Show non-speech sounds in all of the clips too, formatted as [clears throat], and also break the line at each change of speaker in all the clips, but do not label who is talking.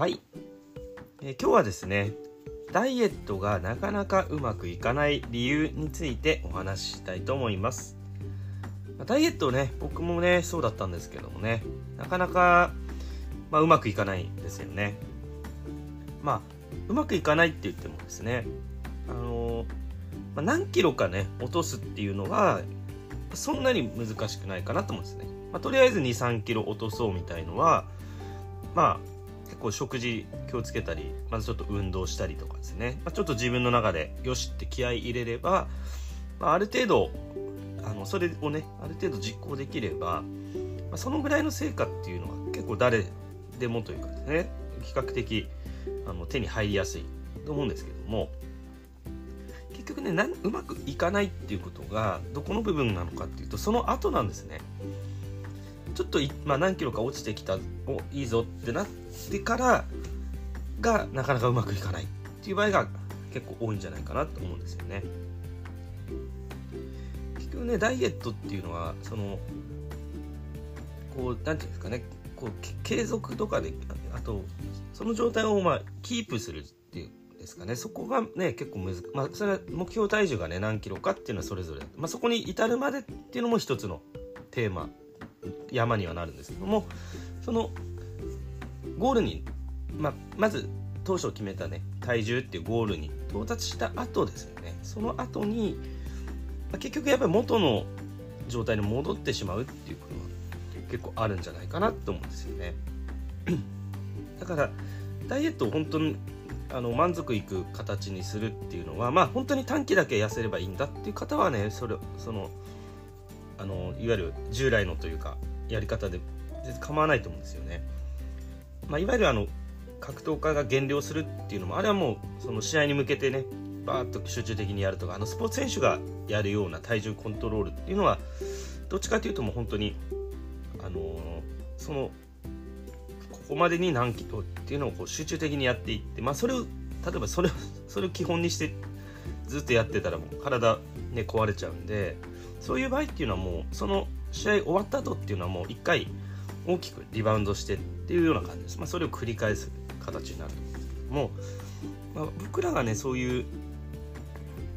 はい、え、今日はですねダイエットがなかなかうまくいかない理由についてお話ししたいと思います。ダイエットね僕もねそうだったんですけどもねなかなか、まあ、うまくいかないんですよね。まあうまくいかないって言ってもですねあのまあ、何キロかね落とすっていうのはそんなに難しくないかなと思うんですね、まあ、とりあえず2 3キロ落とそうみたいのはまあ結構食事気をつけたりまずちょっと運動したりとかですね、まあ、ちょっと自分の中でよしって気合い入れれば、まあ、ある程度あのそれをねある程度実行できれば、まあ、そのぐらいの成果っていうのは結構誰でもというかですね比較的あの手に入りやすいと思うんですけども結局ねなんうまくいかないっていうことがどこの部分なのかっていうとその後なんですね。ちょっと、まあ、何キロか落ちてきたおいいぞってなってからがなかなかうまくいかないっていう場合が結構多いんじゃないかなと思うんですよね。結局ねダイエットっていうのはそのこう何て言うんですかねこう継続とかであとその状態をまあキープするっていうですかねそこがね結構難まあそれは目標体重がね何キロかっていうのはそれぞれまあ、そこに至るまでっていうのも一つのテーマ山にはなるんですけどもそのゴールに、ままず当初決めたね体重っていうゴールに到達した後ですよね。その後に、ま結局やっぱり元の状態に戻ってしまうっていうことは結構あるんじゃないかなと思うんですよね。[clears throat] だからダイエットを本当にあの満足いく形にするっていうのはまあ本当に短期だけ痩せればいいんだっていう方はねそれそのあのいわゆる従来のというかやり方で構わないと思うんですよね。まあ、いわゆるあの格闘家が減量するっていうのもあれはもうその試合に向けてねバーッと集中的にやるとかあのスポーツ選手がやるような体重コントロールっていうのはどっちかというともう本当にあのー、そのここまでに何キロっていうのをこう集中的にやっていって、まあ、それを例えばそれをそれを基本にしてずっとやってたらもう体ね壊れちゃうんでそういう場合っていうのはもうその試合終わった後っていうのはもう1回大きくリバウンドしてっていうような感じです、まあ、それを繰り返す形になると思うんですけども、まあ、僕らがねそういう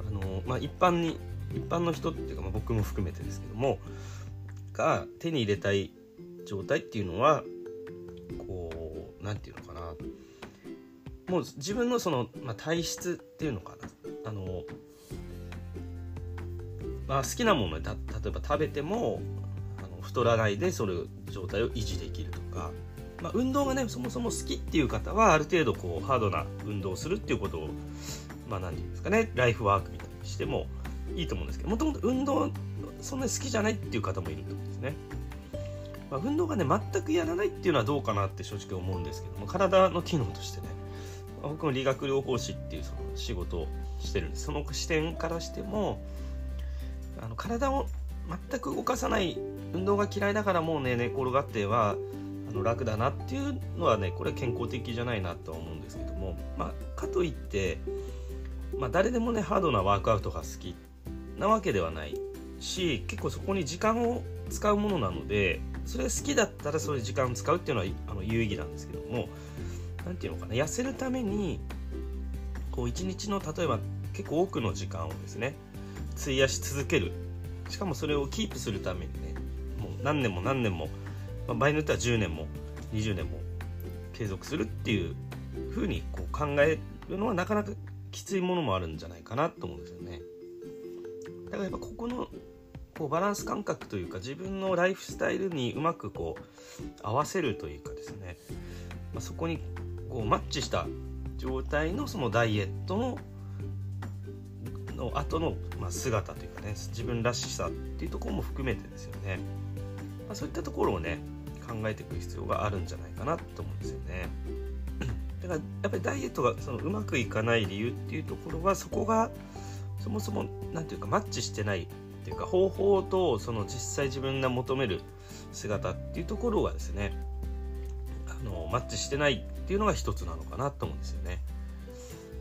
あの、まあ、一般に一般の人っていうか、まあ、僕も含めてですけどもが手に入れたい状態っていうのはこう何て言うのかな。もう自分のその、まあ、体質っていうのかな。あのまあ、好きなもので例えば食べてもあの太らないでそれ状態を維持できるとか、まあ、運動がねそもそも好きっていう方はある程度こうハードな運動をするっていうことをまあ何て言うんですかねライフワークみたいにしてもいいと思うんですけどもともと運動そんなに好きじゃないっていう方もいると思うんですね。まあ、運動がね全くやらないっていうのはどうかなって正直思うんですけども体の機能としてね僕も理学療法士っていうその仕事をしてるんですその視点からしてもあの体を全く動かさない運動が嫌いだからもうね寝転がってはあの楽だなっていうのはねこれ健康的じゃないなとは思うんですけども、まあ、かといって、まあ、誰でもねハードなワークアウトが好きなわけではないし結構そこに時間を使うものなのでそれが好きだったらそれ時間を使うっていうのはあの有意義なんですけども何て言うのかな痩せるためにこう一日の例えば結構多くの時間をですね費やし続ける。しかもそれをキープするためにねもう何年も何年も、まあ、場合によっては10年も20年も継続するっていう風にこう考えるのはなかなかきついものもあるんじゃないかなと思うんですよね。だからやっぱここのこうバランス感覚というか自分のライフスタイルにうまくこう合わせるというかですね、まあ、そこにこうマッチした状態のそのダイエットのの後の、ま、姿というかね自分らしさっていうところも含めてですよね、まあ、そういったところをね考えていく必要があるんじゃないかなと思うんですよね [clears throat] だからやっぱりダイエットがそのうまくいかない理由っていうところはそこがそもそも何ていうかマッチしてないっていうか方法とその実際自分が求める姿っていうところがですねあのマッチしてないっていうのが一つなのかなと思うんですよね。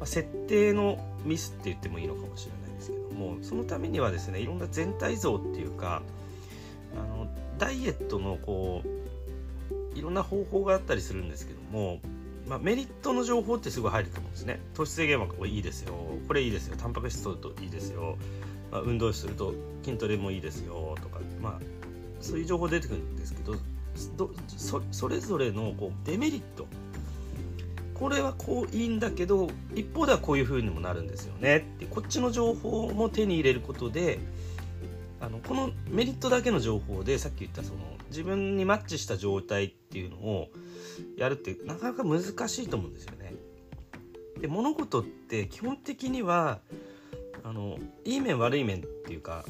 まあ、設定のミスって言ってもいいのかもしれないですけどもそのためにはですねいろんな全体像っていうかあのダイエットのこういろんな方法があったりするんですけども、まあ、メリットの情報ってすごい入ると思うんですね。糖質制限はこれいいですよ。これいいですよ。タンパク質取るといいですよ、まあ、運動すると筋トレもいいですよ。とかまあそういう情報出てくるんですけどそれぞれのこうデメリットこれはこういいんだけど一方ではこういう風にもなるんですよねってこっちの情報も手に入れることであのこのメリットだけの情報でさっき言ったその自分にマッチした状態っていうのをやるってなかなか難しいと思うんですよね。で物事って基本的にはあのいい面悪い面っていうか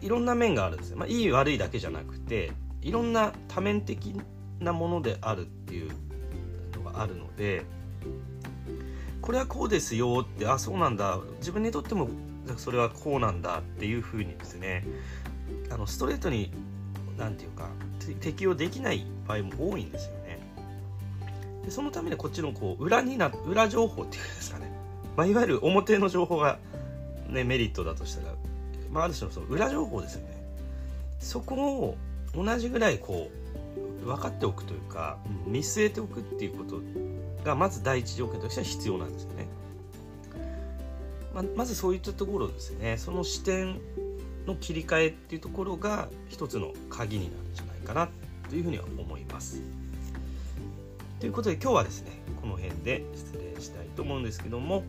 いろんな面があるんですよ。まあ、いい悪いだけじゃなくていろんな多面的なものであるっていうのがあるのでこれはこうですよってあそうなんだ自分にとってもそれはこうなんだっていうふうにですねあのストレートに何て言うか適用できない場合も多いんですよね。でそのためにこっちのこう裏にな裏情報っていうんですかね、まあ、いわゆる表の情報が、ね、メリットだとしたら、まあ、ある種のその裏情報ですよね。そこを同じぐらいこう分かっておくというか見据えておくっていうことがまず第一条件としては必要なんですよね。ままずそういったところですねその視点の切り替えっていうところが一つの鍵になるんじゃないかなというふうには思います。ということで今日はですねこの辺で失礼したいと思うんですけども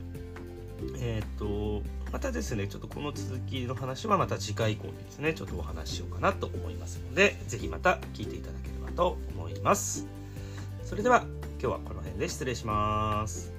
えっ、とまたですねちょっとこの続きの話はまた次回以降にですねちょっとお話ししようかなと思いますので是非また聞いていただければと思います。それでは今日はこの辺で失礼します。